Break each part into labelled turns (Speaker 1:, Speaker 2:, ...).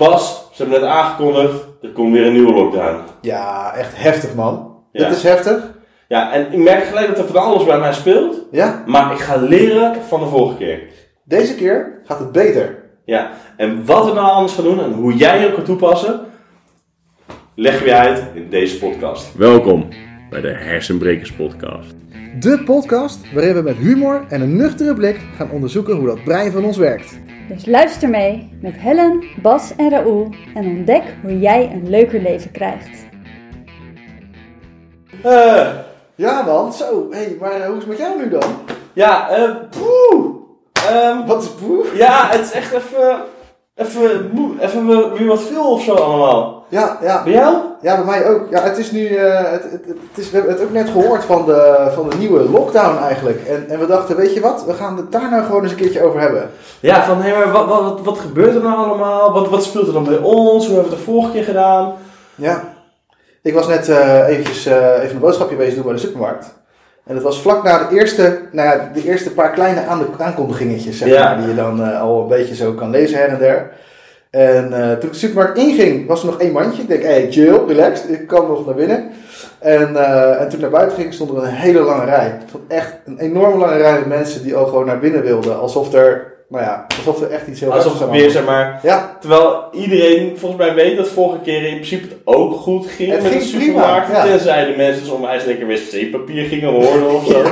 Speaker 1: Bas, ze hebben net aangekondigd, er komt weer een nieuwe lockdown.
Speaker 2: Ja, echt heftig man.
Speaker 1: Ja.
Speaker 2: Dit is heftig.
Speaker 1: Ja, en ik merk gelijk dat er van alles bij mij speelt.
Speaker 2: Ja,
Speaker 1: Maar ik ga leren van de vorige keer.
Speaker 2: deze keer gaat het beter.
Speaker 1: Ja, en wat we nou anders gaan doen en hoe jij je kan toepassen, leggen we je uit in deze podcast. Welkom bij de Hersenbrekers Podcast.
Speaker 2: De podcast waarin we met humor en een nuchtere blik gaan onderzoeken hoe dat brein van ons werkt.
Speaker 3: Dus luister mee met Helen, Bas en Raoul en ontdek hoe jij een leuker leven krijgt.
Speaker 1: Eh,
Speaker 2: Ja man, zo. Hé, hey, maar eh, hoe is het met jou nu dan?
Speaker 1: ja, eh, poeh. Ehm,
Speaker 2: Wat is boe?
Speaker 1: ja, het is echt even, even, even weer- weer wat veel of zo allemaal.
Speaker 2: Ja, ja.
Speaker 1: Bij jou?
Speaker 2: Ja, bij mij ook. Ja, het is nu, eh, het, het, het is, we hebben het ook net gehoord van de, van de nieuwe lockdown eigenlijk. En, en we dachten, weet je wat, we gaan het daar nou gewoon eens een keertje over hebben.
Speaker 1: Ja, van hé, maar wat, wat, wat, gebeurt er nou allemaal? Wat, wat speelt er dan bij ons? Hoe hebben we het de vorige keer gedaan?
Speaker 2: Ja. Ik was net eh, eventjes eh, even een boodschapje bezig doen bij de supermarkt. En dat was vlak na de eerste, nou ja, de eerste paar kleine aan aankondigingetjes, zeg
Speaker 1: Ja.
Speaker 2: maar, die je dan al een beetje zo kan lezen her en der. En eh, toen ik de supermarkt inging, was er nog één mandje. Ik denk, hey, chill, relaxed, ik kan nog naar binnen. En, eh, en toen ik naar buiten ging, stond er een hele lange rij. Het stond echt een enorme lange rij met mensen die al gewoon naar binnen wilden. Alsof er, nou ja, alsof er echt iets heel
Speaker 1: Alsof het
Speaker 2: aan
Speaker 1: weer, zeg maar...
Speaker 2: Ja,
Speaker 1: Terwijl iedereen volgens mij weet dat vorige keer in principe het ook goed ging
Speaker 2: Het
Speaker 1: met
Speaker 2: ging
Speaker 1: de
Speaker 2: prima, ja.
Speaker 1: Tenzij de mensen soms eens lekker wc-papier gingen horen of zo.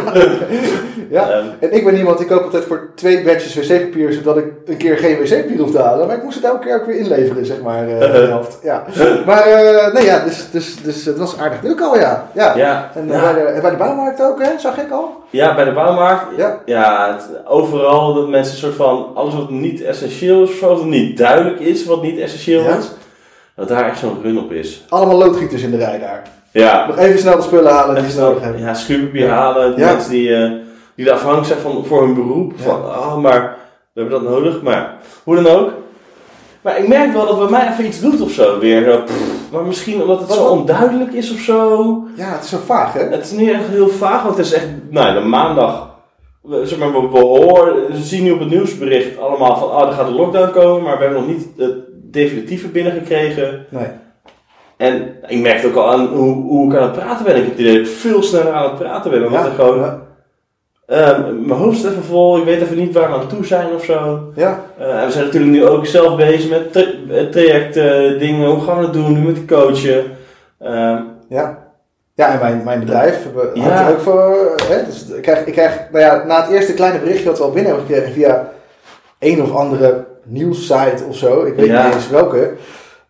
Speaker 2: ja.
Speaker 1: Ehm,
Speaker 2: En ik ben iemand, ik koop altijd voor twee batches wc-papier, zodat ik een keer geen wc-papier hoef te halen. Maar ik moest het elke keer ook weer inleveren, zeg maar, helft. Ja. Maar, eh, nee ja, dus, dus, dus het was aardig druk al, ja. Ja.
Speaker 1: ja,
Speaker 2: En eh,
Speaker 1: ja,
Speaker 2: bij, de, en bij de bouwmarkt ook, hè, zag ik al.
Speaker 1: Ja, bij de bouwmarkt.
Speaker 2: Ja.
Speaker 1: Ja, het- overal dat mensen een soort van alles wat niet essentieel is, of wat niet duidelijk is wat niet essentieel
Speaker 2: Ja.
Speaker 1: is, dat daar echt zo'n run op is.
Speaker 2: Allemaal loodgieters in de rij daar.
Speaker 1: Ja,
Speaker 2: Nog even snel de spullen halen die ze nodig hebben.
Speaker 1: Ja, schuurpapier halen.
Speaker 2: Ja.
Speaker 1: Mensen die, eh, die er afhankelijk zijn van, voor hun beroep. Van, oh, maar we hebben dat nodig. Maar hoe dan ook. Maar ik merk wel dat bij mij even iets doet of zo weer. Zo, maar misschien omdat het
Speaker 2: Wat
Speaker 1: zo onduidelijk is of zo.
Speaker 2: Ja, het is zo vaag, hè?
Speaker 1: Het is niet echt heel vaag, want het is echt, nou, de maandag. Zeg maar, we, we horen, we zien nu op het nieuwsbericht allemaal van, oh, er gaat een lockdown komen, maar we hebben nog niet het definitieve binnengekregen.
Speaker 2: Nee.
Speaker 1: En ik merkte ook al aan hoe, hoe ik aan het praten ben. Ik heb het idee dat ik veel sneller aan het praten ben. Omdat
Speaker 2: Ja,
Speaker 1: er gewoon,
Speaker 2: ja.
Speaker 1: Ehm, mijn hoofd is even vol, ik weet even niet waar we aan toe zijn of zo.
Speaker 2: ja.
Speaker 1: Eh, en we zijn natuurlijk nu ook zelf bezig met tra traject eh, dingen. Hoe gaan we dat doen nu met de coachen? Ehm,
Speaker 2: Ja. Ja, en mijn, mijn bedrijf we
Speaker 1: Ja.
Speaker 2: er ook voor. Hè? Dus ik krijg, ik krijg, nou ja, na het eerste kleine berichtje wat we al binnen hebben gekregen via een of andere nieuwssite of zo, ik weet
Speaker 1: Ja.
Speaker 2: niet eens welke,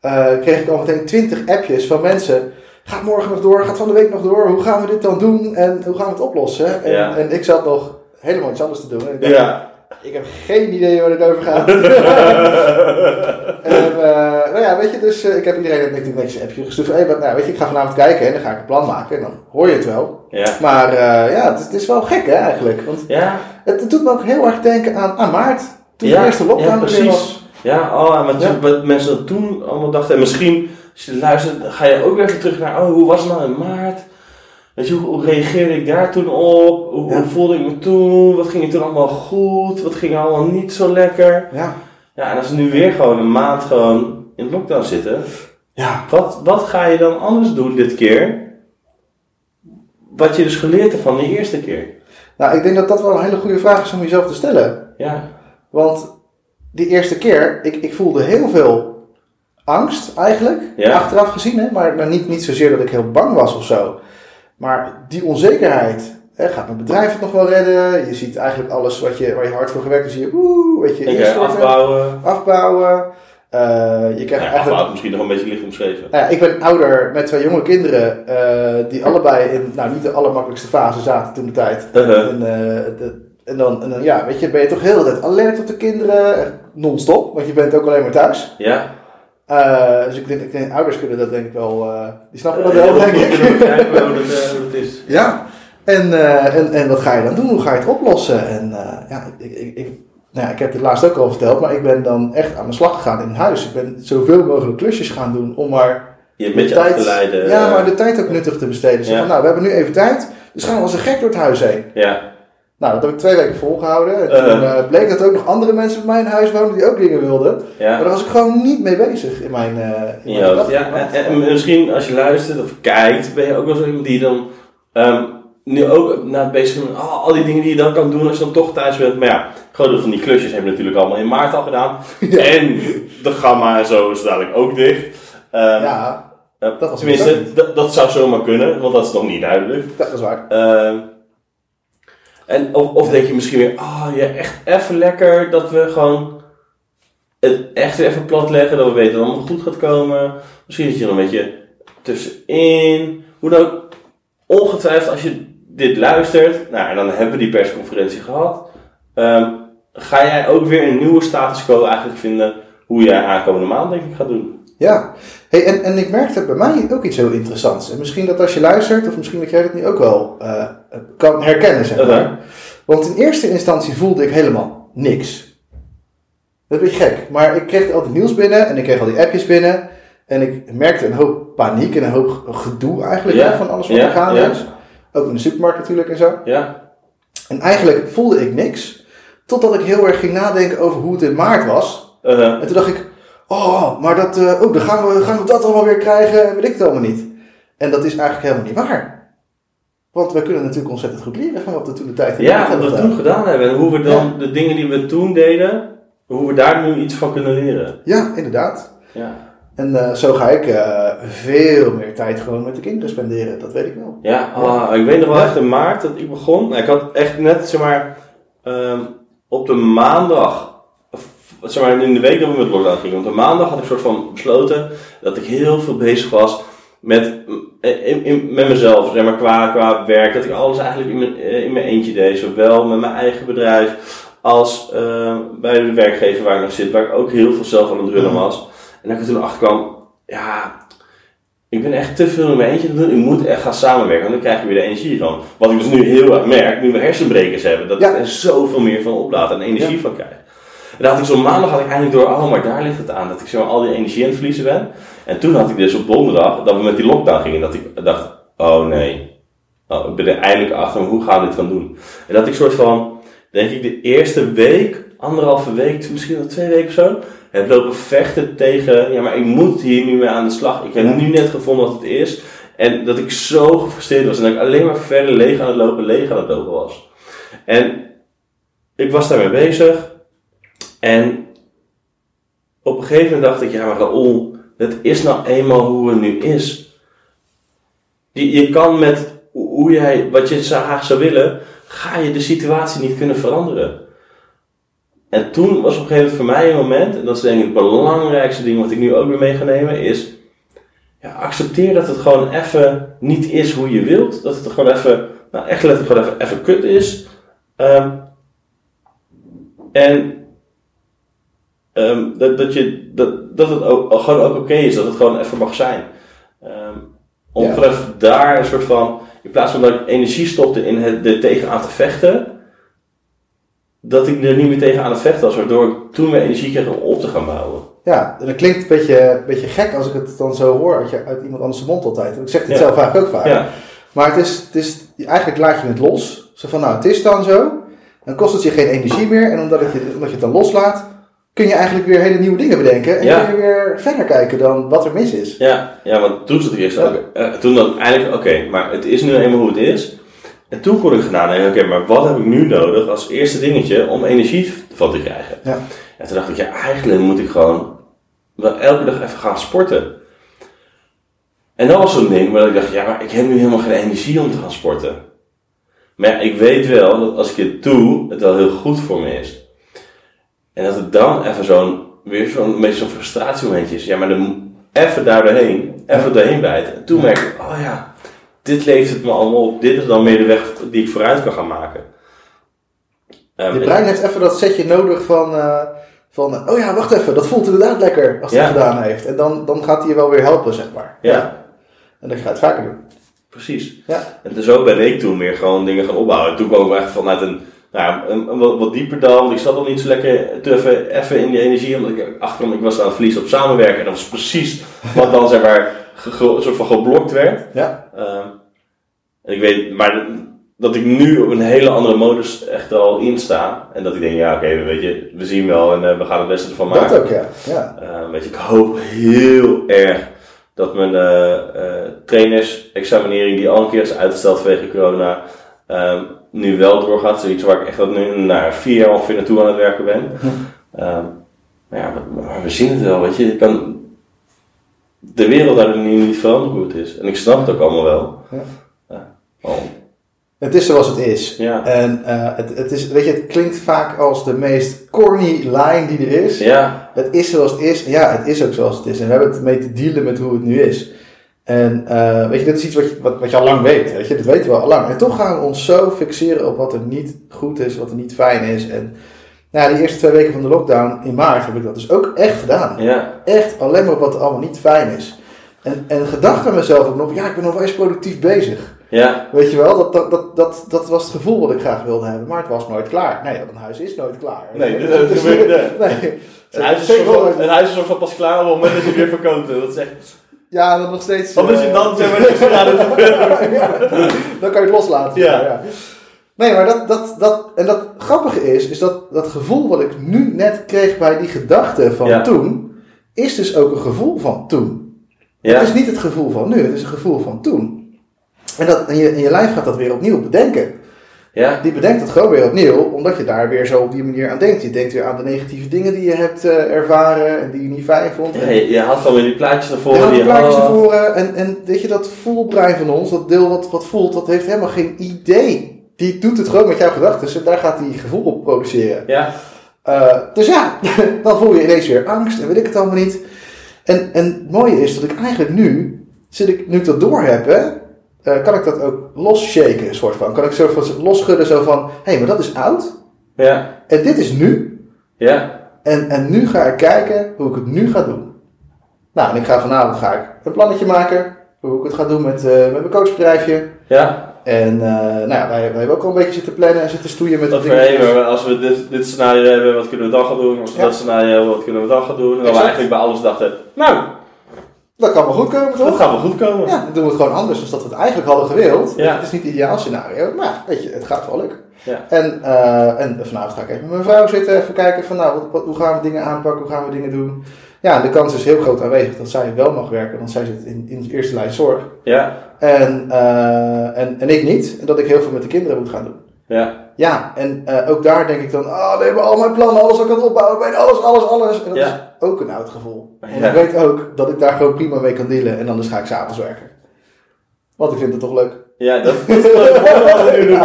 Speaker 2: eh, kreeg ik al meteen 20 appjes van mensen. Gaat morgen nog door, gaat van de week nog door, hoe gaan we dit dan doen en hoe gaan we het oplossen? En,
Speaker 1: Ja.
Speaker 2: en ik zat nog helemaal iets anders te doen. En ik dacht,
Speaker 1: ja.
Speaker 2: ik heb geen idee waar dit over gaat. En, eh, nou ja, weet je, dus eh, ik heb iedereen natuurlijk netjes een appje gestuurd. van, Hey, wat, nou, weet je, ik ga vanavond kijken en dan ga ik een plan maken en dan hoor je het wel.
Speaker 1: ja.
Speaker 2: Maar eh, ja, het is, het is wel gek hè, eigenlijk. Want
Speaker 1: Ja,
Speaker 2: het, het doet me ook heel erg denken aan, aan maart. Toen de eerste lockdown
Speaker 1: ja, precies.
Speaker 2: was.
Speaker 1: Ja, oh, en wat,
Speaker 2: Ja.
Speaker 1: wat mensen dat toen allemaal dachten. En misschien, als je luistert, dan ga je ook weer even terug naar, oh, hoe was het nou in maart? Weet je, hoe, reageerde ik daar toen op? Hoe,
Speaker 2: Ja.
Speaker 1: hoe voelde ik me toen? Wat ging er toen allemaal goed? Wat ging er allemaal niet zo lekker?
Speaker 2: Ja.
Speaker 1: Ja, en als we nu weer gewoon een maand gewoon in lockdown zitten,
Speaker 2: Ja.
Speaker 1: wat, wat ga je dan anders doen dit keer? Wat je dus geleerd hebt van de eerste keer.
Speaker 2: Nou, ik denk dat dat wel een hele goede vraag is om jezelf te stellen.
Speaker 1: Ja,
Speaker 2: Want die eerste keer, ik, ik voelde heel veel angst eigenlijk.
Speaker 1: Ja.
Speaker 2: Achteraf gezien, hè? maar nou, niet, niet zozeer dat ik heel bang was of zo. Maar die onzekerheid. Hè, gaat mijn bedrijf het nog wel redden? Je ziet eigenlijk alles wat je, waar je hard voor gewerkt hebt. Zie je, oeh, weet je, instorten,
Speaker 1: afbouwen.
Speaker 2: afbouwen. Eh, je krijgt
Speaker 1: Ja,
Speaker 2: eigenlijk...
Speaker 1: afbouwen misschien nog een beetje licht omschreven.
Speaker 2: Nou ik ben ouder met twee jonge kinderen. eh, die allebei in nou, niet de allermakkelijkste fase zaten toen de tijd.
Speaker 1: Uh-huh.
Speaker 2: En, eh, de- en, dan, en dan ja, weet je, ben je toch heel de tijd alert op de kinderen. Non-stop, want je bent ook alleen maar thuis.
Speaker 1: Ja.
Speaker 2: Eh, dus ik denk, ik denk, ouders kunnen dat denk ik wel, eh, die snappen dat
Speaker 1: Ja,
Speaker 2: wel, denk ik.
Speaker 1: hoe eh, dat is.
Speaker 2: Ja, en, eh, en, en wat ga je dan doen? Hoe ga je het oplossen? En eh, ja, ik, ik, ik, nou ja, ik heb het laatst ook al verteld, maar ik ben dan echt aan de slag gegaan in huis. Ik ben zoveel mogelijk klusjes gaan doen om maar
Speaker 1: Je
Speaker 2: de
Speaker 1: af te leiden.
Speaker 2: Ja, maar de tijd ook nuttig te besteden. Zo
Speaker 1: Ja.
Speaker 2: van, nou, we hebben nu even tijd, dus gaan we als een gek door het huis heen.
Speaker 1: Ja.
Speaker 2: Nou, dat heb ik twee weken volgehouden. En toen eh, bleek dat ook nog andere mensen bij mij in huis woonden die ook dingen wilden. Maar daar was ik gewoon niet mee bezig in mijn, eh in mijn
Speaker 1: hoofd. Ja, en, en misschien als je luistert of kijkt, ben je ook wel zo iemand die dan ehm, nu ook na het bezig met oh, al die dingen die je dan kan doen als je dan toch thuis bent. Maar ja, deel van die klusjes hebben we natuurlijk allemaal in maart al gedaan. En de gamma en zo is dadelijk ook dicht. Ehm,
Speaker 2: Ja,
Speaker 1: eh,
Speaker 2: dat was
Speaker 1: tenminste, dat zou zomaar kunnen, want dat is nog niet duidelijk.
Speaker 2: dat is waar.
Speaker 1: Ehm, en of, of denk je misschien weer, ah ja, echt even lekker dat we gewoon het echt even plat leggen, dat we weten dat het allemaal goed gaat komen. Misschien zit je er een beetje tussenin. Hoe dan ook, ongetwijfeld als je dit luistert, nou dan hebben we die persconferentie gehad. Ehm, ga jij ook weer een nieuwe status quo eigenlijk vinden hoe jij aankomende maand denk ik gaat doen?
Speaker 2: Ja, hey, en, en ik merkte bij mij ook iets heel interessants. En misschien dat als je luistert, of misschien dat jij dat nu ook wel eh, kan herkennen, zeg maar.
Speaker 1: Uh-huh.
Speaker 2: Want in eerste instantie voelde ik helemaal niks. Dat een beetje gek, maar ik kreeg al die nieuws binnen en ik kreeg al die appjes binnen. En ik merkte een hoop paniek en een hoop gedoe eigenlijk hè, van alles wat er gaande is. Ook in de supermarkt natuurlijk en zo.
Speaker 1: Ja,
Speaker 2: En eigenlijk voelde ik niks, totdat ik heel erg ging nadenken over hoe het in maart was.
Speaker 1: Uh-huh.
Speaker 2: En toen dacht ik, oh, maar dat, eh, oh, dan gaan we, gaan we dat allemaal weer krijgen en weet ik het allemaal niet. En dat is eigenlijk helemaal niet waar. Want we kunnen natuurlijk ontzettend goed leren van wat we toen de tijd
Speaker 1: Ja, wat we toen gedaan hebben en hoe we dan de dingen die we toen deden, hoe we daar nu iets van kunnen leren.
Speaker 2: Ja, inderdaad.
Speaker 1: Ja,
Speaker 2: En eh, zo ga ik eh, veel meer tijd gewoon met de kinderen spenderen, dat weet ik wel.
Speaker 1: ja ah, ik weet nog wel echt in maart dat ik begon. Ik had echt net, zeg maar, ehm, op de maandag, zeg maar in de week dat we met lockdown gingen, op de maandag had ik soort van besloten dat ik heel veel bezig was met, in, in- met mezelf, zeg maar, qua, qua werk. Dat ik alles eigenlijk in mijn, eh, in mijn eentje deed, zowel met mijn eigen bedrijf als eh, bij de werkgever waar ik nog zit, waar ik ook heel veel zelf aan het runnen was. En dat ik er toen achter kwam, ja, ik ben echt te veel in mijn eentje doen. Ik moet echt gaan samenwerken, want dan krijg je weer de energie van. Wat ik dus nu heel erg merk, nu we hersenbrekers hebben, dat
Speaker 2: Ja.
Speaker 1: ik er zoveel meer van oplaad en energie van krijg. En dan had ik zo'n maandag had ik eindelijk door, oh, maar daar ligt het aan, dat ik zo al die energie aan het verliezen ben. En toen had ik dus op donderdag, dat we met die lockdown gingen, dat ik dacht, oh nee, oh, ik ben er eindelijk achter, hoe gaan we dit gaan doen? En dat ik soort van, denk ik, de eerste week, anderhalve week, misschien wel twee weken of zo, heb lopen vechten tegen, ja, maar ik moet hier nu mee aan de slag. Ik heb nu net gevonden wat het is. En dat ik zo gefrustreerd was en dat ik alleen maar verder leeg aan het lopen, leeg aan het lopen was. En ik was daarmee bezig. En op een gegeven moment dacht ik, ja, maar Raoul, het is nou eenmaal hoe het nu is. Je, je kan met hoe jij, wat je graag zou willen, ga je de situatie niet kunnen veranderen. En toen was op een gegeven moment voor mij een moment, en dat is denk ik het belangrijkste ding wat ik nu ook weer mee ga nemen, is ja, accepteer dat het gewoon even niet is hoe je wilt. Dat het gewoon even, nou echt letterlijk gewoon even, even kut is. Ehm, en ehm, dat, dat, je, dat, dat het ook, gewoon ook oké is, dat het gewoon even mag zijn. Ehm, om
Speaker 2: Ja.
Speaker 1: vanaf daar een soort van, in plaats van dat ik energie stopte in het er tegenaan te vechten, dat ik er niet meer tegen aan het vechten was, waardoor ik toen weer energie kreeg om op te gaan bouwen.
Speaker 2: Ja, en dat klinkt een beetje, een beetje gek als ik het dan zo hoor uit, je, uit iemand anders mond altijd. Ik zeg het
Speaker 1: Ja.
Speaker 2: zelf eigenlijk ook vaak.
Speaker 1: Ja,
Speaker 2: Maar het is, het is, eigenlijk laat je het los. Zo van, nou, het is dan zo. Dan kost het je geen energie meer. En omdat, het je, omdat je het dan loslaat, kun je eigenlijk weer hele nieuwe dingen bedenken. En
Speaker 1: Ja.
Speaker 2: kun je weer verder kijken dan wat er mis is.
Speaker 1: ja, ja, want toen zat ik eerst
Speaker 2: Ja.
Speaker 1: ook, eh, toen dan eindelijk, oké, maar het is nu eenmaal hoe het is. En toen kon ik nadenken, oké, maar wat heb ik nu nodig als eerste dingetje om energie van te krijgen?
Speaker 2: Ja.
Speaker 1: En toen dacht ik, ja, eigenlijk moet ik gewoon wel elke dag even gaan sporten. En dat was zo'n ding waar ik dacht, ja, maar ik heb nu helemaal geen energie om te gaan sporten. Maar ja, ik weet wel dat als ik het doe, het wel heel goed voor me is. En dat het dan even zo'n, weer zo'n beetje zo'n frustratiemomentje is. Ja, maar dan even daar doorheen, even doorheen bijten. En toen merk ik, oh ja, dit levert het me allemaal op. Dit is dan meer de weg die ik vooruit kan gaan maken. Ehm,
Speaker 2: Je brein heeft even dat setje nodig van, eh, van eh, oh ja, wacht even, dat voelt inderdaad lekker als hij
Speaker 1: Ja.
Speaker 2: het gedaan heeft. En dan, dan gaat hij je wel weer helpen, zeg maar.
Speaker 1: Ja.
Speaker 2: En dat ga je het vaker doen.
Speaker 1: Precies.
Speaker 2: Ja.
Speaker 1: En zo ben ik toen weer gewoon dingen gaan opbouwen. En toen kwam ik echt vanuit een, nou, wat, wat dieper. Want ik zat al niet zo lekker even, even in die energie. Omdat ik achterkwam, ik was aan het verliezen op samenwerken. En dat was precies wat dan zeg maar ge- ge- soort van geblokt werd.
Speaker 2: Ja.
Speaker 1: Ehm, en ik weet, maar dat ik nu op een hele andere modus echt al in sta. En dat ik denk, ja oké, weet je, we zien wel en eh, we gaan het beste ervan maken.
Speaker 2: Dat ook, ja. ja.
Speaker 1: Eh, weet je, ik hoop heel erg dat mijn eh eh, trainersexaminering, die al een keer is uitgesteld vanwege corona, ehm, nu wel doorgaat. Zoiets waar ik echt dat nu na vier jaar ongeveer naartoe aan het werken ben. Ehm, maar ja, maar, we zien het wel, weet je. Je kan de wereld daar nu niet veranderen hoe het is. En ik snap het ook allemaal wel.
Speaker 2: Ja.
Speaker 1: Ja. Oh,
Speaker 2: Het is zoals het is.
Speaker 1: ja.
Speaker 2: En eh, het, het, is, weet je, het klinkt vaak als de meest corny line die er is.
Speaker 1: Ja,
Speaker 2: Het is zoals het is. Ja, het is ook zoals het is. En we hebben het mee te dealen met hoe het nu is. En eh, weet je, dit is iets wat je, wat, wat je al lang weet. Weet je, dat weten we al lang. En toch gaan we ons zo fixeren op wat er niet goed is, wat er niet fijn is. En nou, die eerste twee weken van de lockdown in maart heb ik dat dus ook echt gedaan.
Speaker 1: ja,
Speaker 2: Echt alleen maar wat allemaal niet fijn is. En, en gedacht aan mezelf ook nog, ja, ik ben nog wel eens productief bezig.
Speaker 1: ja.
Speaker 2: Weet je wel, dat, dat, dat, dat, dat was het gevoel wat ik graag wilde hebben, maar het was nooit klaar. Nee, want een huis is nooit klaar.
Speaker 1: Nee, dat-
Speaker 2: Dat
Speaker 1: dat
Speaker 2: is-
Speaker 1: gebeurt niet.
Speaker 2: nee.
Speaker 1: Het huis, is het huis soort van pas klaar op het moment dat je weer verkoopt. Dat is echt...
Speaker 2: Ja, dan nog steeds.
Speaker 1: Wat is je
Speaker 2: eh,
Speaker 1: dan? Zeg maar, niks
Speaker 2: ja, dan kan je het loslaten.
Speaker 1: Ja.
Speaker 2: Nee, maar dat, dat, dat, en dat grappige is, is dat dat gevoel wat ik nu net kreeg bij die gedachte van
Speaker 1: Ja.
Speaker 2: toen, is dus ook een gevoel van toen.
Speaker 1: Ja,
Speaker 2: Het is niet het gevoel van nu, het is een gevoel van toen. En, dat, en, je, en je lijf gaat dat weer opnieuw bedenken.
Speaker 1: Ja,
Speaker 2: Die bedenkt het gewoon weer opnieuw, omdat je daar weer zo op die manier aan denkt. Je denkt weer aan de negatieve dingen die je hebt eh, ervaren en die je niet fijn vond.
Speaker 1: ja, je, je had dan weer die plaatjes ervoor.
Speaker 2: je had
Speaker 1: die
Speaker 2: plaatjes eh, en, en weet je, dat voelbrein van ons, dat deel wat, wat voelt, dat heeft helemaal geen idee. Die doet het gewoon met jouw gedachten en daar gaat die gevoel op produceren.
Speaker 1: Ja,
Speaker 2: Eh, dus ja, dan voel je ineens weer angst en weet ik het allemaal niet. En, en het mooie is dat ik eigenlijk nu, zit ik, nu ik dat door heb, hè, eh, kan ik dat ook losshaken, soort van. Kan ik zo van losschudden, zo van, hé, hey, maar dat is oud.
Speaker 1: ja,
Speaker 2: En dit is nu.
Speaker 1: ja,
Speaker 2: En, en nu ga ik kijken hoe ik het nu ga doen. Nou, en ik ga vanavond ga ik een plannetje maken. Hoe ik het ga doen met, eh, met mijn coachbedrijfje.
Speaker 1: ja.
Speaker 2: En eh, nou ja, wij, wij hebben ook al een beetje zitten plannen en zitten stoeien met
Speaker 1: Dat
Speaker 2: de
Speaker 1: we, hey, als we dit, dit scenario hebben, wat kunnen we dan gaan doen? Als we
Speaker 2: Ja.
Speaker 1: dat scenario hebben, wat kunnen we dan gaan doen? En dan we eigenlijk bij alles dachten, nou,
Speaker 2: Dat kan wel goed komen, toch?
Speaker 1: dat gaat wel goed komen.
Speaker 2: Ja, dan doen we het gewoon anders dan dat we het eigenlijk hadden gewild.
Speaker 1: Ja.
Speaker 2: Het is niet het ideaal scenario, maar ja, weet je, het gaat wel lukken.
Speaker 1: Ja.
Speaker 2: En, eh, en vanavond ga ik even met mijn vrouw zitten, even kijken van nou, wat, wat- hoe gaan we dingen aanpakken, hoe gaan we dingen doen. Ja, de kans is heel groot aanwezig dat zij wel mag werken, want zij zit in, in de eerste lijn zorg.
Speaker 1: Ja,
Speaker 2: En, eh, en, en ik niet, en dat ik heel veel met de kinderen moet gaan doen.
Speaker 1: ja,
Speaker 2: Ja, en eh, ook daar denk ik dan, oh nee, maar al mijn plannen, alles wat ik aan het opbouwen ben, alles, alles, alles. En dat
Speaker 1: Ja.
Speaker 2: is ook een oud gevoel.
Speaker 1: Ja.
Speaker 2: ik weet ook dat ik daar gewoon prima mee kan dealen en anders ga ik s'avonds werken. Want ik vind het toch leuk.
Speaker 1: ja, dat is.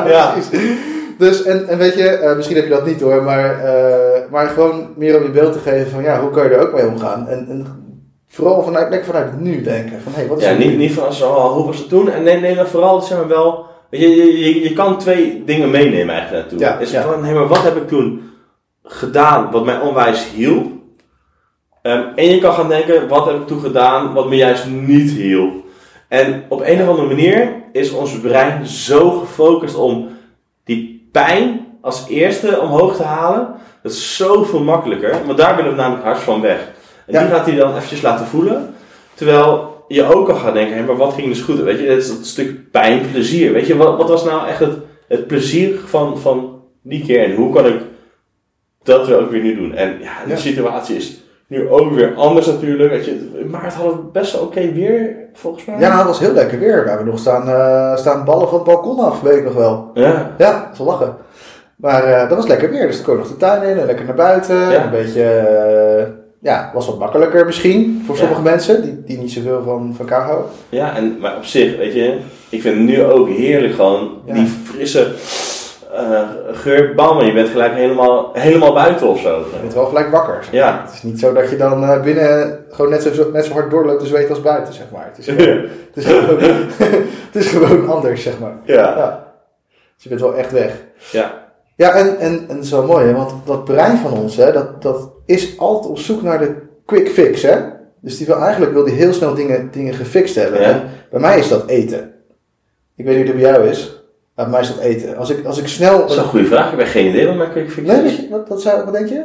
Speaker 1: Ja.
Speaker 2: Dus, en, en weet je, eh, misschien heb je dat niet hoor, maar, eh, maar gewoon meer om je beeld te geven van, ja, hoe kan je er ook mee omgaan? En, en vooral vanuit, lekker vanuit het nu denken. Van, hey, wat is
Speaker 1: ja niet,
Speaker 2: nu?
Speaker 1: niet van zo, oh, hoe was het toen? En nee, nee, maar vooral, zeg maar wel, weet je, je, je, kan twee dingen meenemen eigenlijk naartoe.
Speaker 2: Ja,
Speaker 1: is
Speaker 2: ja.
Speaker 1: van, nee, maar wat heb ik toen gedaan wat mij onwijs hielp? Ehm, en je kan gaan denken, wat heb ik toen gedaan wat me juist niet hielp? En op een of andere manier is ons brein zo gefocust om die pijn als eerste omhoog te halen. Dat is zoveel makkelijker, want daar willen we namelijk hard van weg. En
Speaker 2: Ja.
Speaker 1: die gaat hij dan eventjes laten voelen. Terwijl je ook al gaat denken, hé, maar wat ging dus goed? Weet je, dat is dat stuk pijn, plezier. Weet je, wat, wat was nou echt het, het plezier van, van die keer? En hoe kan ik dat ook weer nu doen? En ja, de
Speaker 2: Ja.
Speaker 1: situatie is nu ook weer anders natuurlijk. Weet je, in maart hadden best wel oké weer, volgens mij.
Speaker 2: Ja, het was heel lekker weer. We hebben nog staan, eh, staan ballen van het balkon af, weet ik nog wel.
Speaker 1: Ja,
Speaker 2: Ja, wel lachen. Maar eh, dat was lekker weer, dus dan kon je nog de tuin in en lekker naar buiten.
Speaker 1: Ja.
Speaker 2: Een beetje, eh, ja, was wat makkelijker misschien voor
Speaker 1: Ja.
Speaker 2: sommige mensen die, die niet zoveel van, van kou houden.
Speaker 1: ja en, maar op zich, weet je, ik vind het nu ook heerlijk gewoon
Speaker 2: Ja.
Speaker 1: die frisse eh geur. Bam, en je bent gelijk helemaal, helemaal buiten of zo.
Speaker 2: Je bent wel gelijk wakker. zeg maar.
Speaker 1: Ja.
Speaker 2: Het is niet zo dat je dan eh, binnen gewoon net zo, net zo hard doorloopt te zweten als buiten, zeg maar. Het is gewoon, het is gewoon, het is gewoon anders, zeg maar.
Speaker 1: Ja.
Speaker 2: Ja. Dus je bent wel echt weg.
Speaker 1: Ja.
Speaker 2: Ja, en, en, en dat is wel mooi, hè? want dat brein van ons, hè, dat, dat is altijd op zoek naar de quick fix. Hè? Dus die wil, eigenlijk wil die heel snel dingen, dingen gefixt hebben.
Speaker 1: Ja.
Speaker 2: En bij mij is dat eten. Ik weet niet hoe het bij jou is, maar bij mij is dat eten. Als ik, als ik snel...
Speaker 1: Dat is een goede vraag. Ik heb geen idee wat mijn quick fix
Speaker 2: Nee,
Speaker 1: is.
Speaker 2: wat, wat, zou, wat denk je?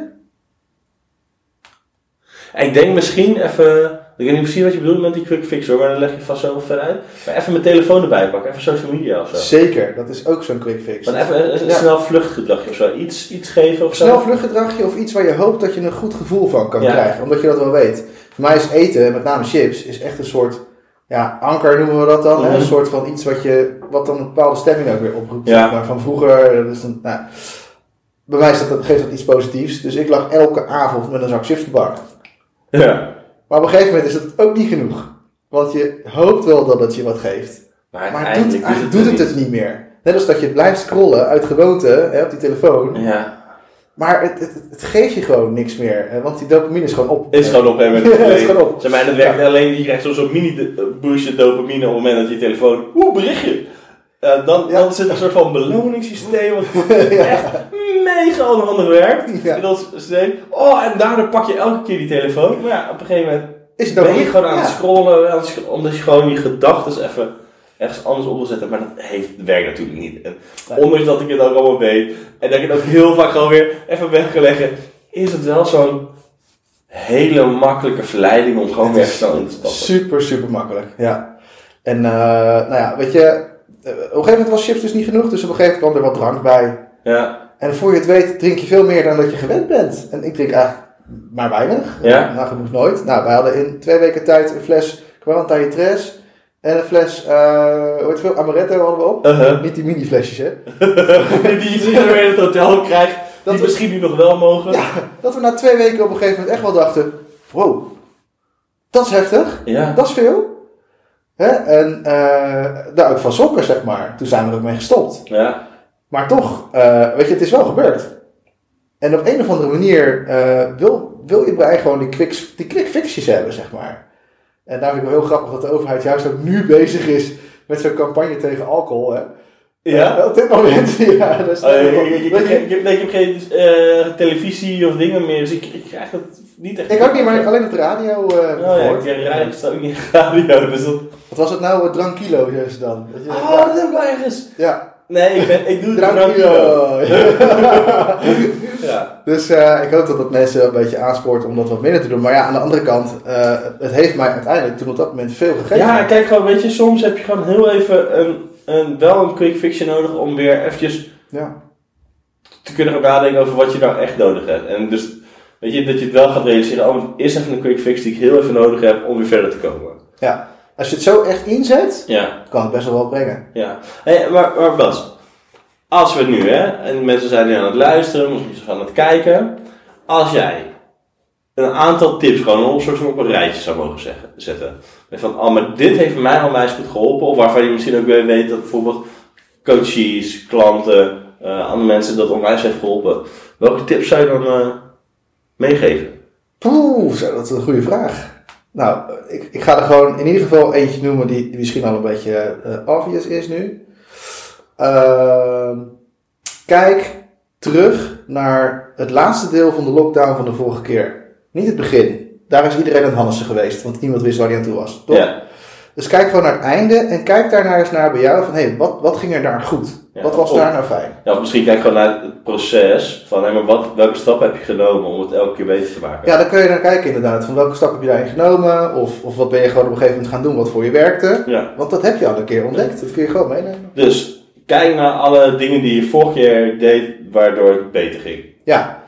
Speaker 1: Ik denk misschien even Ik weet niet precies wat je bedoelt met die quick fix hoor, maar dan leg je vast zo verder uit. Maar even mijn telefoon erbij pakken, even social media of zo.
Speaker 2: Zeker, dat is ook zo'n quick fix.
Speaker 1: Maar even een, een
Speaker 2: Ja.
Speaker 1: snel vluchtgedragje of zo. Iets, iets geven of zo.
Speaker 2: Snel vluchtgedragje of iets waar je hoopt dat je een goed gevoel van kan
Speaker 1: Ja.
Speaker 2: krijgen, omdat je dat wel weet. Voor mij is eten, met name chips, is echt een soort ja, anker noemen we dat dan.
Speaker 1: Mhm.
Speaker 2: Een soort van iets wat, je, wat dan een bepaalde stemming ook weer oproept.
Speaker 1: Ja.
Speaker 2: zeg maar, van vroeger. Dus dan, nou, bij mij is dat, geeft dat iets positiefs. Dus ik lag elke avond met een zak chips te bakken.
Speaker 1: Ja.
Speaker 2: Maar op een gegeven moment is dat ook niet genoeg. Want je hoopt wel dat het je wat geeft.
Speaker 1: Maar,
Speaker 2: doet, het het niet meer. Net als dat je blijft scrollen uit gewoonte hè, op die telefoon.
Speaker 1: Ja.
Speaker 2: Maar het, het, het geeft je gewoon niks meer. hè, Want die dopamine is gewoon op.
Speaker 1: Is gewoon op
Speaker 2: Ja, is gewoon op.
Speaker 1: Zeg maar, en het werkt alleen, je krijgt zo'n zo'n mini boostje dopamine op het moment dat je telefoon, oeh, berichtje. Eh, dan,
Speaker 2: Ja.
Speaker 1: dan zit er een soort van beloningssysteem wat echt mega handig werkt.
Speaker 2: Ja.
Speaker 1: En dat systeem, oh, en daardoor pak je elke keer die telefoon. Maar ja, op een gegeven moment
Speaker 2: Is het
Speaker 1: ben je gewoon aan het scrollen, aan het scro- omdat je gewoon je gedachten even ergens anders op wil zetten. Maar dat heeft, werkt natuurlijk niet. En ondanks dat ik het ook allemaal weet, en dat ik het ook heel vaak gewoon weer even weg kan leggen, is het wel zo'n hele makkelijke verleiding om gewoon weer snel in te stappen.
Speaker 2: Super, super makkelijk. Ja. En eh, nou ja, weet je, op een gegeven moment was chips dus niet genoeg. Dus op een gegeven moment kwam er wat drank bij.
Speaker 1: Ja,
Speaker 2: En voor je het weet drink je veel meer dan dat je gewend bent. En ik drink eigenlijk maar weinig.
Speaker 1: Ja.
Speaker 2: Nagenoeg nooit. Nou, wij hadden in twee weken tijd een fles Quarantine Tres. En een fles, eh hoe heet het veel, Amaretto hadden we op.
Speaker 1: uh-huh.
Speaker 2: Niet die mini flesjes, hè.
Speaker 1: die je weer in het hotel krijgt,
Speaker 2: Dat we-
Speaker 1: misschien nu nog wel mogen.
Speaker 2: Ja, dat we na twee weken op een gegeven moment echt wel dachten... Wow, dat is heftig.
Speaker 1: Ja.
Speaker 2: Dat is veel. Hè? En eh, daar ook van sokken, zeg maar. Toen zijn we er ook mee gestopt.
Speaker 1: Ja.
Speaker 2: Maar toch, eh, weet je, het is wel gebeurd. En op een of andere manier eh, wil, wil je brein gewoon die quick, die quick fixjes hebben, zeg maar. En daar vind ik wel heel grappig dat de overheid juist ook nu bezig is met zo'n campagne tegen alcohol. Hè?
Speaker 1: Ja?
Speaker 2: Eh, op dit moment, ja. Dat is
Speaker 1: Oh,
Speaker 2: je,
Speaker 1: heb, geen eh, televisie of dingen meer, dus ik, ik krijg het niet echt.
Speaker 2: ik ook niet, maar ik alleen op de radio eh
Speaker 1: Oh
Speaker 2: gehoord.
Speaker 1: ik sta ook niet in de radio, dus dat...
Speaker 2: Wat was het nou? Drankilo, juist dan. Je?
Speaker 1: Oh, dat heb ik wel ergens.
Speaker 2: ja.
Speaker 1: Nee, ik, ben, ik doe het
Speaker 2: Drankilo.
Speaker 1: Ja.
Speaker 2: Dus eh, ik hoop dat dat mensen een beetje aanspoort om dat wat minder te doen. Maar ja, aan de andere kant, eh, het heeft mij uiteindelijk toen op dat moment veel gegeven.
Speaker 1: ja, kijk gewoon, weet je, soms heb je gewoon heel even een, een, wel een quick fixje nodig om weer eventjes
Speaker 2: Ja.
Speaker 1: te kunnen gaan nadenken over wat je nou echt nodig hebt. En dus, weet je, dat je het wel gaat realiseren, oh, is even een quick fix die ik heel even nodig heb om weer verder te komen.
Speaker 2: ja. Als je het zo echt inzet,
Speaker 1: Ja.
Speaker 2: kan het best wel wat brengen.
Speaker 1: Ja, hey, maar, maar Bas, als we nu, hè, en mensen zijn nu aan het luisteren, misschien zijn aan het kijken. Als jij een aantal tips gewoon op een soort van op een rijtje zou mogen zeggen, zetten. Met van, oh, maar dit heeft mij onwijs goed geholpen. Of waarvan je misschien ook weer weet dat bijvoorbeeld coaches, klanten, eh, andere mensen dat onwijs heeft geholpen. Welke tips zou je dan eh, meegeven?
Speaker 2: Poeh, dat is een goede vraag. Nou, ik, ik ga er gewoon in ieder geval eentje noemen die, die misschien al een beetje eh, obvious is nu. Ehm, kijk terug naar het laatste deel van de lockdown van de vorige keer. Niet het begin. Daar is iedereen aan het Hannessen geweest, want niemand wist waar hij aan toe was. Toch?
Speaker 1: Ja,
Speaker 2: Dus kijk gewoon naar het einde en kijk daarna eens naar bij jou van, hé, hey, wat, wat ging er daar goed?
Speaker 1: Ja,
Speaker 2: wat was
Speaker 1: of-
Speaker 2: daar nou fijn?
Speaker 1: ja, of misschien kijk gewoon naar het proces van, hé, maar wat, welke stap heb je genomen om het elke keer beter te maken?
Speaker 2: Ja, dan kun je naar kijken inderdaad, van welke stap heb je daarin genomen? Of, of wat ben je gewoon op een gegeven moment gaan doen wat voor je werkte?
Speaker 1: Ja.
Speaker 2: Want dat heb je al een keer ontdekt, dat kun je gewoon meenemen.
Speaker 1: Dus kijk naar alle dingen die je vorig jaar deed, waardoor het beter ging.
Speaker 2: Ja.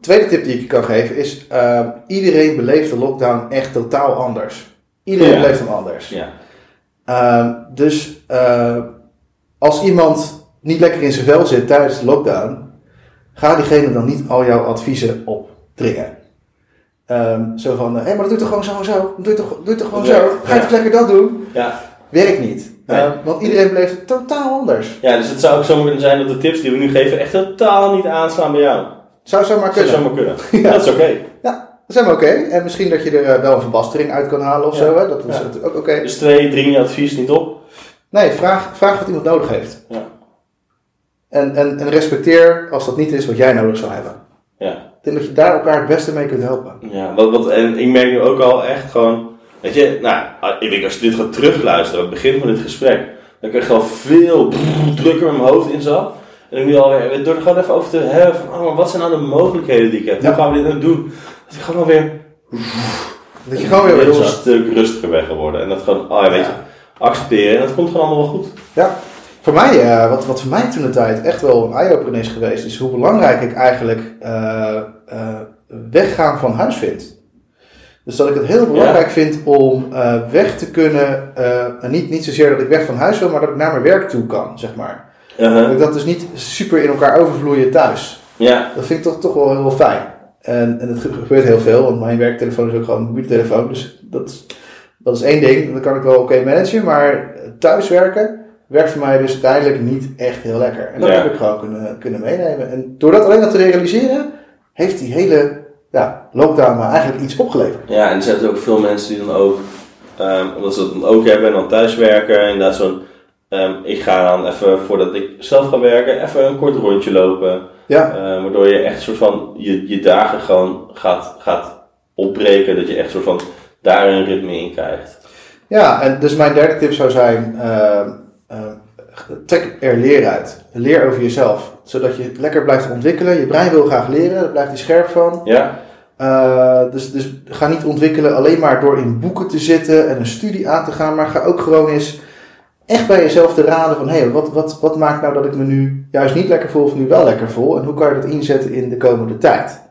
Speaker 2: Tweede tip die ik je kan geven is, ehm, iedereen beleeft de lockdown echt totaal anders. Iedereen
Speaker 1: Ja.
Speaker 2: beleeft hem anders.
Speaker 1: Ja.
Speaker 2: Ehm, dus eh, als iemand niet lekker in zijn vel zit tijdens de lockdown, ga diegene dan niet al jouw adviezen opdringen. Ehm, zo van, hé, maar dat doe je toch gewoon zo en zo? Doe je toch, doe je toch gewoon
Speaker 1: Dat
Speaker 2: zo?
Speaker 1: werkt,
Speaker 2: Ga je
Speaker 1: ja.
Speaker 2: toch lekker dat doen?
Speaker 1: Ja.
Speaker 2: Werkt niet.
Speaker 1: Nee.
Speaker 2: Ehm, want iedereen beleeft het totaal anders.
Speaker 1: ja, dus het zou ook zo kunnen zijn dat de tips die we nu geven echt totaal niet aanslaan bij jou.
Speaker 2: Zou zomaar
Speaker 1: Dat zou
Speaker 2: kunnen.
Speaker 1: zomaar kunnen.
Speaker 2: Ja.
Speaker 1: Dat is oké.
Speaker 2: Dat is helemaal oké. En misschien dat je er eh, wel een verbastering uit kan halen of
Speaker 1: Ja.
Speaker 2: zo. Hè? Dat is
Speaker 1: Ja.
Speaker 2: natuurlijk ook oké.
Speaker 1: Dus twee, dring je advies niet op.
Speaker 2: Nee, vraag, vraag wat iemand nodig heeft.
Speaker 1: Ja.
Speaker 2: En, en, en respecteer als dat niet is wat jij nodig zou hebben.
Speaker 1: Ja.
Speaker 2: Ik denk dat je daar elkaar het beste mee kunt helpen.
Speaker 1: Ja, wat, wat, en ik merk nu ook al echt gewoon, weet je, nou, ik denk als je dit gaat terugluisteren, het begin van dit gesprek, dan krijg je al veel drukker in mijn hoofd in zat. En ik nu alweer, door er gewoon even over te hebben van, oh, maar wat zijn nou de mogelijkheden die ik heb? Hoe gaan we dit nou doen? Dat ik gewoon alweer
Speaker 2: Dat je gewoon weer
Speaker 1: een heel
Speaker 2: wegzakt.
Speaker 1: stuk rustiger bent geworden. En dat gewoon, oh ja, weet je, accepteren. En dat komt gewoon allemaal wel goed.
Speaker 2: Ja, voor mij, eh, wat, wat voor mij toen de tijd echt wel een eye-opener is geweest, is hoe belangrijk ik eigenlijk eh, eh, weggaan van huis vind. Dus dat ik het heel belangrijk vind om eh, weg te kunnen, eh, en niet, niet zozeer dat ik weg van huis wil, maar dat ik naar mijn werk toe kan, zeg maar.
Speaker 1: Uh-huh.
Speaker 2: Dat ik dat dus niet super in elkaar overvloeien thuis.
Speaker 1: Ja,
Speaker 2: Dat vind ik toch, toch wel heel fijn. En, en het ge- gebeurt heel veel, want mijn werktelefoon is ook gewoon een mobiele telefoon. Dus dat is, dat is één ding, dat kan ik wel oké managen. Maar thuiswerken werkt voor mij dus uiteindelijk niet echt heel lekker. En dat
Speaker 1: Ja.
Speaker 2: heb ik gewoon kunnen, kunnen meenemen. En door dat alleen dat te realiseren, heeft die hele ja, lockdown me eigenlijk iets opgeleverd.
Speaker 1: ja, en er zijn ook veel mensen die dan ook, ehm, omdat ze dat dan ook hebben en dan thuiswerken, inderdaad zo'n, ehm, ik ga dan even, voordat ik zelf ga werken, even een kort rondje lopen.
Speaker 2: Ja,
Speaker 1: Eh, waardoor je echt soort van je, je dagen gewoon gaat, gaat opbreken. Dat je echt soort van daar een ritme in krijgt.
Speaker 2: ja en dus mijn derde tip zou zijn, eh, eh, trek er leer uit. Leer over jezelf, zodat je lekker blijft ontwikkelen. Je brein wil graag leren, daar blijft hij scherp van.
Speaker 1: Ja?
Speaker 2: Uh, dus, dus ga niet ontwikkelen alleen maar door in boeken te zitten en een studie aan te gaan, maar ga ook gewoon eens echt bij jezelf te raden van hé, hey, wat, wat, wat maakt nou dat ik me nu juist niet lekker voel of nu wel lekker voel en hoe kan je dat inzetten in de komende tijd?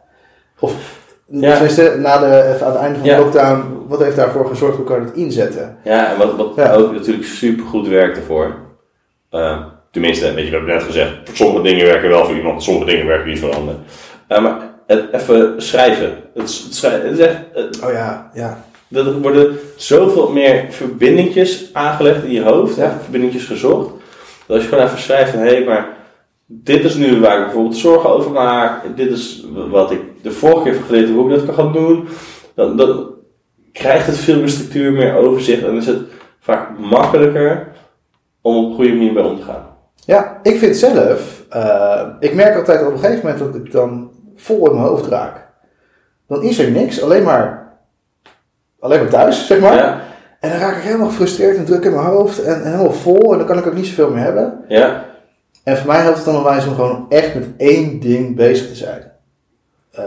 Speaker 2: Of
Speaker 1: Ja.
Speaker 2: tenminste, na de, even aan het einde van de
Speaker 1: Ja.
Speaker 2: lockdown, wat heeft daarvoor gezorgd, hoe kan je dat inzetten?
Speaker 1: Ja, en wat, wat
Speaker 2: Ja.
Speaker 1: ook natuurlijk super goed werkt ervoor. Eh, tenminste, weet je, we hebben net gezegd, sommige dingen werken wel voor iemand, sommige dingen werken niet voor een ander. Eh, maar het even schrijven. Het, het, schrijven, het is echt, het-
Speaker 2: Oh ja, ja.
Speaker 1: Er worden zoveel meer verbindingjes aangelegd in je hoofd,
Speaker 2: Ja.
Speaker 1: verbindingjes gezocht. Dat als je gewoon even schrijft van, hé, maar dit is nu waar ik bijvoorbeeld zorgen over maak. Dit is wat ik de vorige keer heb geleerd hoe ik dat kan gaan doen. Dan, dan krijgt het veel meer structuur, meer overzicht en is het vaak makkelijker om op een goede manier mee om te gaan.
Speaker 2: Ja, ik vind zelf, eh, ik merk altijd op een gegeven moment dat ik dan vol in mijn hoofd raak. Dan is er niks, alleen maar, alleen maar thuis, zeg maar.
Speaker 1: Ja,
Speaker 2: En dan raak ik helemaal gefrustreerd en druk in mijn hoofd en, en helemaal vol en dan kan ik ook niet zoveel meer hebben.
Speaker 1: ja,
Speaker 2: En voor mij helpt het dan onwijs om gewoon echt met één ding bezig te zijn. Eh,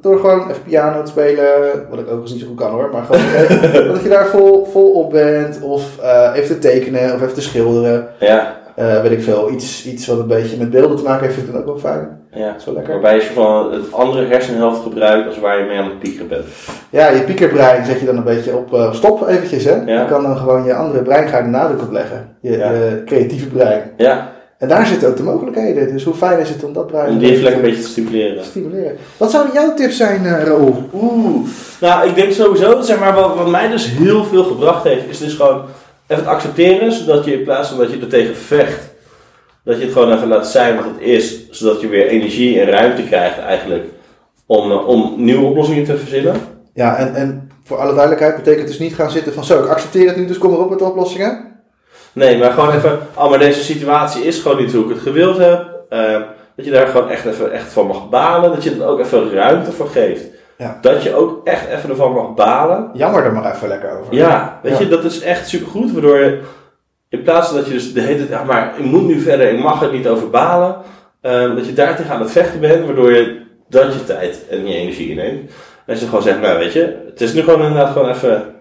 Speaker 2: door gewoon even piano te spelen, wat ik ook eens niet zo goed kan hoor, maar gewoon even, dat je daar vol, vol op bent. Of eh, even te tekenen of even te schilderen.
Speaker 1: ja,
Speaker 2: Eh, weet ik veel, iets, iets wat een beetje met beelden te maken heeft, vind ik dan ook wel fijn.
Speaker 1: Ja.
Speaker 2: Lekker.
Speaker 1: Waarbij je van het andere hersenhelft gebruikt als waar je mee aan het piekeren bent.
Speaker 2: Ja, je piekerbrein zet je dan een beetje op eh, stop eventjes, hè.
Speaker 1: Ja.
Speaker 2: Je kan dan gewoon je andere brein gaan de nadruk op leggen. Je,
Speaker 1: Ja.
Speaker 2: je creatieve brein.
Speaker 1: Ja,
Speaker 2: En daar zitten ook de mogelijkheden. Dus hoe fijn is het om dat brein
Speaker 1: om die even lekker een beetje te stimuleren.
Speaker 2: stimuleren. Wat zouden jouw tips zijn, eh Raoul?
Speaker 1: Oeh, nou ik denk sowieso, zeg maar, wat, wat mij dus heel veel gebracht heeft, is dus gewoon even het accepteren, zodat je in plaats van dat je er tegen vecht, dat je het gewoon even laat zijn wat het is, zodat je weer energie en ruimte krijgt eigenlijk om, eh, om nieuwe oplossingen te verzinnen.
Speaker 2: Ja, en, en voor alle duidelijkheid betekent dus niet gaan zitten van zo, ik accepteer het nu, dus kom erop met de oplossingen.
Speaker 1: Nee, maar gewoon even, oh maar deze situatie is gewoon niet hoe ik het gewild heb. Eh, dat je daar gewoon echt, even, echt van mag balen, dat je er ook even ruimte voor geeft.
Speaker 2: Ja.
Speaker 1: Dat je ook echt even ervan mag balen.
Speaker 2: Jammer er maar even lekker over.
Speaker 1: Ja, weet
Speaker 2: Ja.
Speaker 1: je, dat is echt supergoed. Waardoor je, in plaats van dat je dus de hele tijd, maar ik moet nu verder, ik mag er niet over balen. ehm, dat je daar tegen aan het vechten bent, waardoor je dat je tijd en je energie inneemt. En je gewoon zegt, nou weet je, het is nu gewoon inderdaad gewoon even,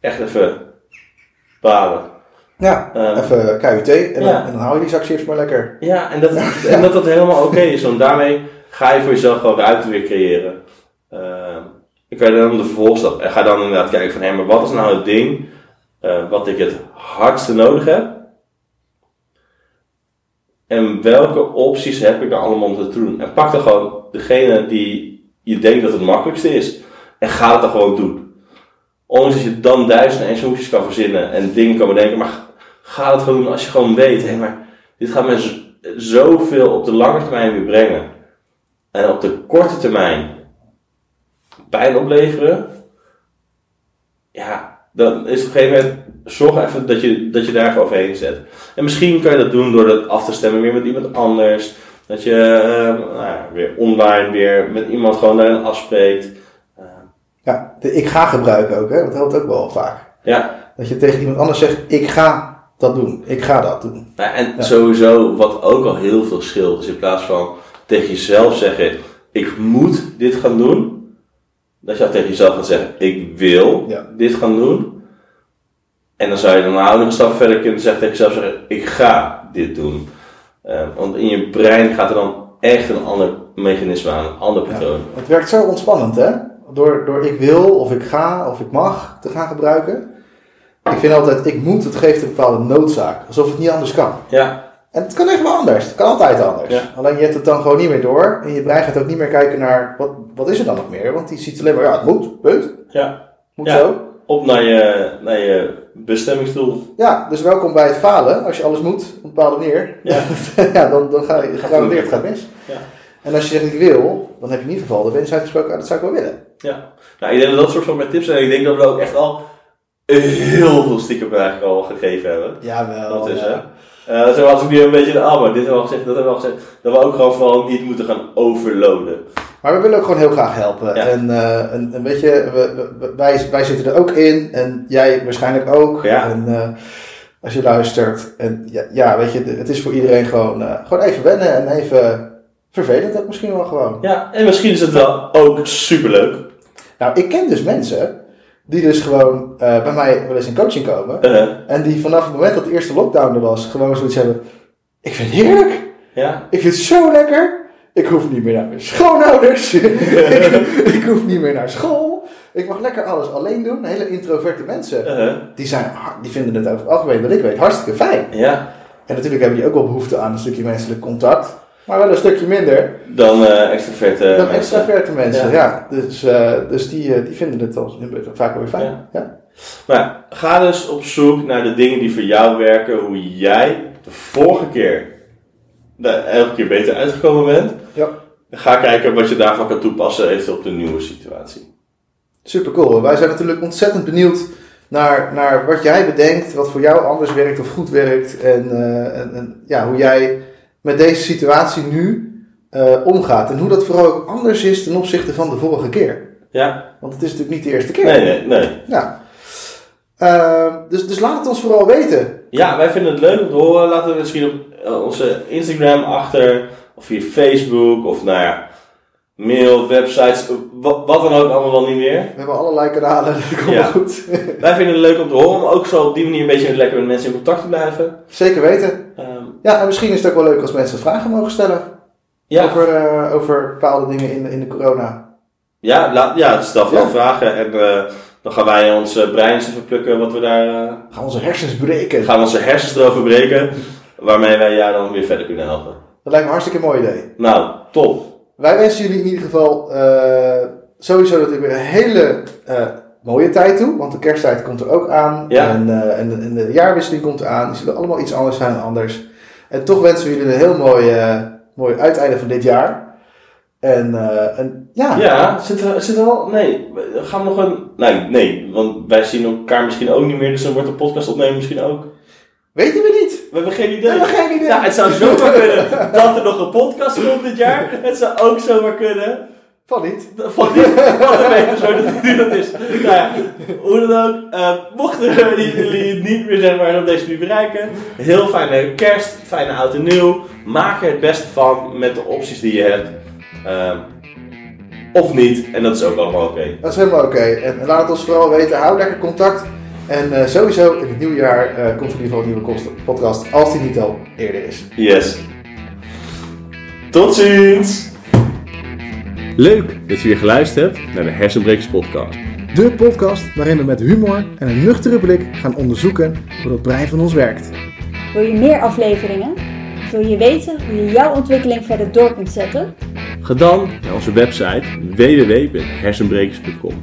Speaker 1: echt even balen.
Speaker 2: Ja,
Speaker 1: Ehm,
Speaker 2: even KUT en, dan, en dan hou je die zak chips maar lekker.
Speaker 1: Ja, en dat, en dat dat helemaal oké is. Want daarmee ga je voor jezelf gewoon ruimte weer creëren. Ehm ik kan dan de vervolgstap. En ga dan inderdaad kijken van, hé, maar wat is nou het ding eh, wat ik het hardste nodig heb? En welke opties heb ik dan allemaal om te doen? En pak dan gewoon degene die je denkt dat het makkelijkste is. En ga het dan gewoon doen. Ondanks dat je dan duizenden en kan verzinnen en dingen kan bedenken. Maar ga het gewoon doen als je gewoon weet, hé, maar dit gaat me zoveel op de lange termijn weer brengen. En op de korte termijn pijn opleveren. Ja, dan is het op een gegeven moment zorg even dat je, dat je daar even overheen zet. En misschien kan je dat doen door dat af te stemmen weer met iemand anders. Dat je eh, nou ja, weer online weer met iemand gewoon daarin afspreekt. Eh,
Speaker 2: Ja, de ik ga gebruiken ook, hè? dat helpt ook wel vaak.
Speaker 1: ja,
Speaker 2: Dat je tegen iemand anders zegt, ik ga dat doen, ik ga dat doen.
Speaker 1: Nou, en
Speaker 2: Ja.
Speaker 1: sowieso, wat ook al heel veel scheelt, is in plaats van tegen jezelf zeggen: Ik moet dit gaan doen, Dat je al tegen jezelf gaat zeggen, ik wil
Speaker 2: Ja.
Speaker 1: dit gaan doen. En dan zou je ook nog een stap verder kunnen zeggen tegen jezelf zeggen, ik ga dit doen. Eh, want in je brein gaat er dan echt een ander mechanisme aan, een ander patroon.
Speaker 2: Het werkt zo ontspannend, hè? Door, door ik wil, of ik ga, of ik mag te gaan gebruiken. Ik vind altijd, ik moet, het geeft een bepaalde noodzaak. Alsof het niet anders kan.
Speaker 1: Ja,
Speaker 2: En het kan echt wel anders. Het kan altijd anders.
Speaker 1: Ja.
Speaker 2: Alleen je hebt het dan gewoon niet meer door. En je brein gaat ook niet meer kijken naar, wat, wat is er dan nog meer? Want die ziet alleen maar, ja, het moet, punt.
Speaker 1: ja.
Speaker 2: Moet
Speaker 1: Ja.
Speaker 2: zo.
Speaker 1: Op naar je, naar je bestemmingsdoel.
Speaker 2: Ja, dus welkom bij het falen. Als je alles moet, op een bepaalde manier.
Speaker 1: Ja.
Speaker 2: ja, dan, dan ga je gegarandeerd gaat mis.
Speaker 1: Ja.
Speaker 2: En als je zegt ik wil, dan heb je in ieder geval de wens uitgesproken, dat zou ik wel willen.
Speaker 1: Ja. Nou, ik denk dat dat soort van mijn tips zijn. Ik denk dat we ook echt al heel veel stiekem eigenlijk al gegeven hebben.
Speaker 2: Jawel.
Speaker 1: Dat is
Speaker 2: ja.
Speaker 1: hè. Uh, zo was ik nu een beetje de maar dit hebben we al gezegd, dat hebben we al gezegd. Dat we ook gewoon vooral niet moeten gaan overloaden.
Speaker 2: Maar we willen ook gewoon heel graag helpen.
Speaker 1: Ja.
Speaker 2: En, eh, en, en weet je, we, we- wij, wij zitten er ook in. En jij waarschijnlijk ook.
Speaker 1: Ja.
Speaker 2: En eh, als je luistert. En ja, ja, weet je, het is voor iedereen gewoon, eh, gewoon even wennen. En even vervelend ook misschien wel gewoon.
Speaker 1: Ja, en misschien is het wel ook superleuk.
Speaker 2: Nou, ik ken dus mensen die dus gewoon eh, bij mij wel eens in coaching komen.
Speaker 1: Eh,
Speaker 2: En die vanaf het moment dat de eerste lockdown er was, gewoon zoiets hebben. Ik vind het heerlijk.
Speaker 1: ja,
Speaker 2: Ik vind het zo lekker. Ik hoef niet meer naar mijn schoonouders. ik, ik hoef niet meer naar school. Ik mag lekker alles alleen doen. Hele introverte mensen.
Speaker 1: eh,
Speaker 2: Die, zijn, die vinden het over het algemeen, wat ik weet, hartstikke fijn.
Speaker 1: ja.
Speaker 2: En natuurlijk hebben die ook wel behoefte aan een stukje menselijk contact. Maar wel een stukje minder
Speaker 1: Dan eh extraverte
Speaker 2: dan
Speaker 1: mensen.
Speaker 2: extraverte mensen.
Speaker 1: Ja.
Speaker 2: Ja. Dus, eh, dus die, eh, die vinden het al vaak wel weer fijn.
Speaker 1: Ja.
Speaker 2: Ja.
Speaker 1: Maar ga dus op zoek naar de dingen die voor jou werken, hoe jij de vorige keer daar elke keer beter uitgekomen bent.
Speaker 2: Ja.
Speaker 1: Ga kijken wat je daarvan kan toepassen eventueel op de nieuwe situatie.
Speaker 2: Super cool. Wij zijn natuurlijk ontzettend benieuwd naar, naar wat jij bedenkt, wat voor jou anders werkt of goed werkt. En, eh, en, en ja, hoe jij met deze situatie nu eh, omgaat. En hoe dat vooral ook anders is ten opzichte van de vorige keer.
Speaker 1: Ja?
Speaker 2: Want het is natuurlijk niet de eerste keer.
Speaker 1: Nee, nee, nee.
Speaker 2: Ja. Eh, dus, dus laat het ons vooral weten.
Speaker 1: Ja, wij vinden het leuk om te horen. Laten we misschien op eh, onze Instagram achter, of via Facebook, of nou ja, mail, websites, wat, wat dan ook allemaal wel niet meer.
Speaker 2: We hebben allerlei kanalen, dat komt
Speaker 1: Ja.
Speaker 2: goed.
Speaker 1: Wij vinden het leuk om te horen, om ook zo op die manier een beetje lekker met mensen in contact te blijven.
Speaker 2: Zeker weten. Ja, en misschien is het ook wel leuk als mensen vragen mogen stellen.
Speaker 1: ja,
Speaker 2: Over, eh, over bepaalde dingen in, in de corona.
Speaker 1: ja, laat, ja, stel vooral
Speaker 2: Ja.
Speaker 1: vragen en eh, dan gaan wij ons uh, brein eens even plukken wat we daar... eh,
Speaker 2: Gaan we onze hersens breken.
Speaker 1: gaan we onze hersens erover breken, waarmee wij jou dan weer verder kunnen helpen.
Speaker 2: Dat lijkt me een hartstikke mooi idee.
Speaker 1: Nou, top.
Speaker 2: Wij wensen jullie in ieder geval eh, sowieso natuurlijk weer een hele eh, mooie tijd toe. Want de kersttijd komt er ook aan.
Speaker 1: Ja.
Speaker 2: En, eh, en, de, en de jaarwisseling komt eraan. Die zullen allemaal iets anders zijn dan anders. En toch wensen we jullie een heel mooi, eh, mooi uiteinde van dit jaar. En, eh, en ja,
Speaker 1: Ja, zit er, zit er wel... Nee, we- gaan we nog een... Nee, nee, want wij zien elkaar misschien ook niet meer, dus dan wordt de podcast opnemen misschien ook.
Speaker 2: weten we niet.
Speaker 1: We hebben geen
Speaker 2: We
Speaker 1: idee.
Speaker 2: hebben geen idee.
Speaker 1: Ja, het zou zomaar kunnen dat er nog een podcast komt dit jaar. Het zou ook zomaar kunnen.
Speaker 2: Van niet.
Speaker 1: Van die, wat een beetje zo dat het nu dat is. Nou ja, hoe dan ook. mochten jullie jullie het niet meer zeg maar op deze manier bereiken. Heel fijne kerst, fijne oud en nieuw. Maak er het beste van met de opties die je hebt. Ehm, of niet. En dat is ook allemaal oké.
Speaker 2: Dat is helemaal oké. En laat het ons vooral weten. Hou lekker contact. En eh, sowieso in het nieuwjaar eh, komt er in ieder geval een nieuwe podcast. Als die niet al eerder is.
Speaker 1: Yes. Tot ziens! Leuk dat je weer geluisterd hebt naar de Hersenbrekers podcast.
Speaker 2: De podcast waarin we met humor en een nuchtere blik gaan onderzoeken hoe het brein van ons werkt.
Speaker 3: Wil je meer afleveringen? Wil je weten hoe je jouw ontwikkeling verder door kunt zetten?
Speaker 1: Ga dan naar onze website www.hersenbrekers.com